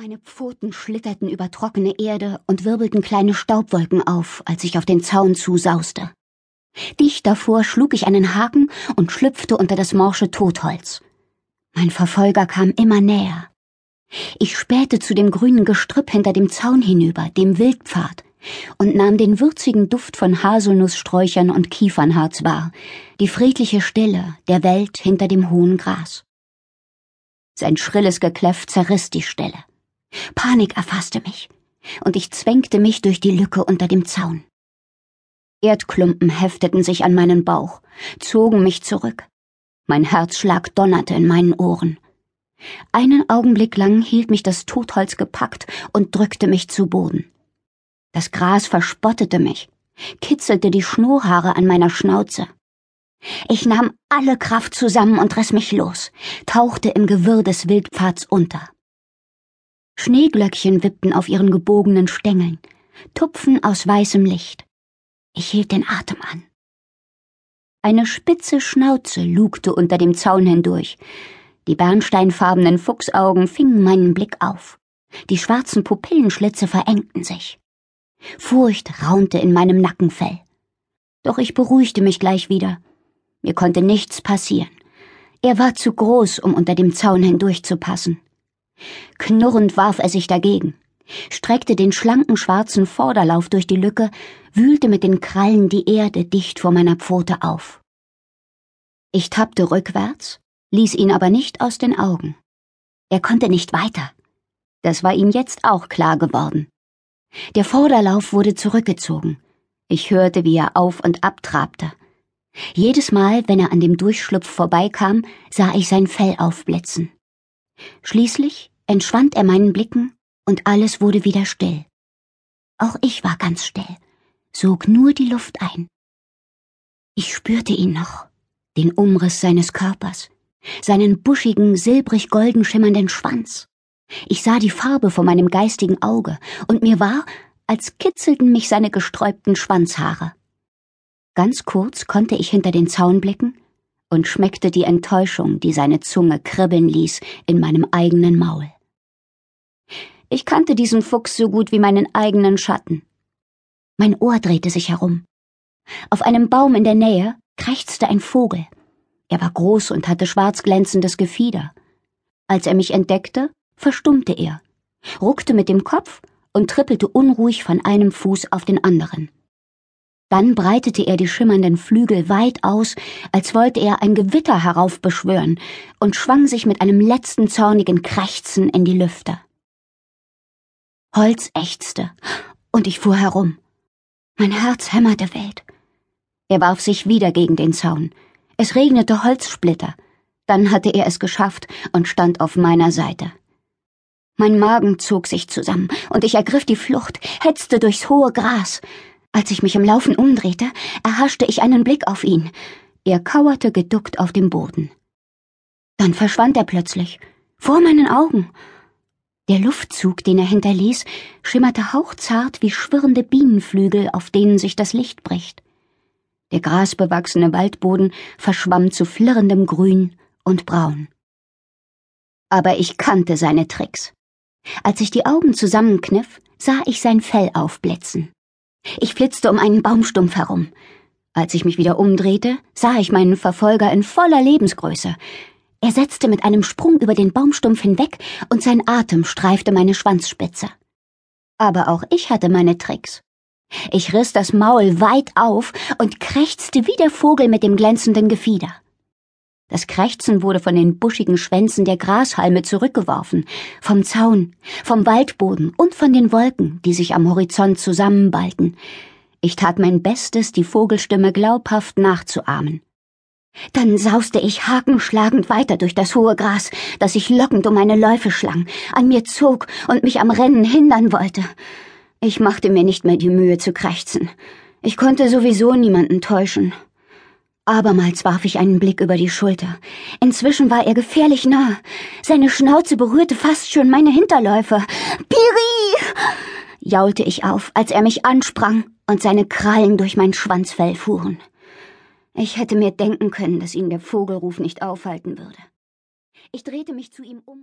Meine Pfoten schlitterten über trockene Erde und wirbelten kleine Staubwolken auf, als ich auf den Zaun zusauste. Dicht davor schlug ich einen Haken und schlüpfte unter das morsche Totholz. Mein Verfolger kam immer näher. Ich spähte zu dem grünen Gestrüpp hinter dem Zaun hinüber, dem Wildpfad, und nahm den würzigen Duft von Haselnusssträuchern und Kiefernharz wahr, die friedliche Stille der Welt hinter dem hohen Gras. Sein schrilles Gekläff zerriss die Stille. Panik erfasste mich, und ich zwängte mich durch die Lücke unter dem Zaun. Erdklumpen hefteten sich an meinen Bauch, zogen mich zurück. Mein Herzschlag donnerte in meinen Ohren. Einen Augenblick lang hielt mich das Totholz gepackt und drückte mich zu Boden. Das Gras verspottete mich, kitzelte die Schnurrhaare an meiner Schnauze. Ich nahm alle Kraft zusammen und riss mich los, tauchte im Gewirr des Wildpfads unter. Schneeglöckchen wippten auf ihren gebogenen Stängeln, Tupfen aus weißem Licht. Ich hielt den Atem an. Eine spitze Schnauze lugte unter dem Zaun hindurch. Die bernsteinfarbenen Fuchsaugen fingen meinen Blick auf. Die schwarzen Pupillenschlitze verengten sich. Furcht raunte in meinem Nackenfell. Doch ich beruhigte mich gleich wieder. Mir konnte nichts passieren. Er war zu groß, um unter dem Zaun hindurchzupassen. Knurrend warf er sich dagegen, streckte den schlanken schwarzen Vorderlauf durch die Lücke, wühlte mit den Krallen die Erde dicht vor meiner Pfote auf. Ich tappte rückwärts, ließ ihn aber nicht aus den Augen. Er konnte nicht weiter. Das war ihm jetzt auch klar geworden. Der Vorderlauf wurde zurückgezogen. Ich hörte, wie er auf und ab trabte. Jedes Mal, wenn er an dem Durchschlupf vorbeikam, sah ich sein Fell aufblitzen. Schließlich entschwand er meinen Blicken und alles wurde wieder still. Auch ich war ganz still, sog nur die Luft ein. Ich spürte ihn noch, den Umriss seines Körpers, seinen buschigen, silbrig golden schimmernden Schwanz. Ich sah die Farbe vor meinem geistigen Auge, und mir war, als kitzelten mich seine gesträubten Schwanzhaare. Ganz kurz konnte ich hinter den Zaun blicken und schmeckte die Enttäuschung, die seine Zunge kribbeln ließ in meinem eigenen Maul. Ich kannte diesen Fuchs so gut wie meinen eigenen Schatten. Mein Ohr drehte sich herum. Auf einem Baum in der Nähe krächzte ein Vogel. Er war groß und hatte schwarz glänzendes Gefieder. Als er mich entdeckte, verstummte er, ruckte mit dem Kopf und trippelte unruhig von einem Fuß auf den anderen. Dann breitete er die schimmernden Flügel weit aus, als wollte er ein Gewitter heraufbeschwören, und schwang sich mit einem letzten zornigen Krächzen in die Lüfte. Holz ächzte, und ich fuhr herum. Mein Herz hämmerte wild. Er warf sich wieder gegen den Zaun. Es regnete Holzsplitter. Dann hatte er es geschafft und stand auf meiner Seite. Mein Magen zog sich zusammen, und ich ergriff die Flucht, hetzte durchs hohe Gras. Als ich mich im Laufen umdrehte, erhaschte ich einen Blick auf ihn. Er kauerte geduckt auf dem Boden. Dann verschwand er plötzlich, vor meinen Augen. Der Luftzug, den er hinterließ, schimmerte hauchzart wie schwirrende Bienenflügel, auf denen sich das Licht bricht. Der grasbewachsene Waldboden verschwamm zu flirrendem Grün und Braun. Aber ich kannte seine Tricks. Als ich die Augen zusammenkniff, sah ich sein Fell aufblitzen. Ich flitzte um einen Baumstumpf herum. Als ich mich wieder umdrehte, sah ich meinen Verfolger in voller Lebensgröße. Er setzte mit einem Sprung über den Baumstumpf hinweg und sein Atem streifte meine Schwanzspitze. Aber auch ich hatte meine Tricks. Ich riss das Maul weit auf und krächzte wie der Vogel mit dem glänzenden Gefieder. Das Krächzen wurde von den buschigen Schwänzen der Grashalme zurückgeworfen, vom Zaun, vom Waldboden und von den Wolken, die sich am Horizont zusammenballten. Ich tat mein Bestes, die Vogelstimme glaubhaft nachzuahmen. Dann sauste ich hakenschlagend weiter durch das hohe Gras, das sich lockend um meine Läufe schlang, an mir zog und mich am Rennen hindern wollte. Ich machte mir nicht mehr die Mühe zu krächzen. Ich konnte sowieso niemanden täuschen. Abermals warf ich einen Blick über die Schulter. Inzwischen war er gefährlich nah. Seine Schnauze berührte fast schon meine Hinterläufe. Piri! jaulte ich auf, als er mich ansprang und seine Krallen durch mein Schwanzfell fuhren. Ich hätte mir denken können, dass ihn der Vogelruf nicht aufhalten würde. Ich drehte mich zu ihm um.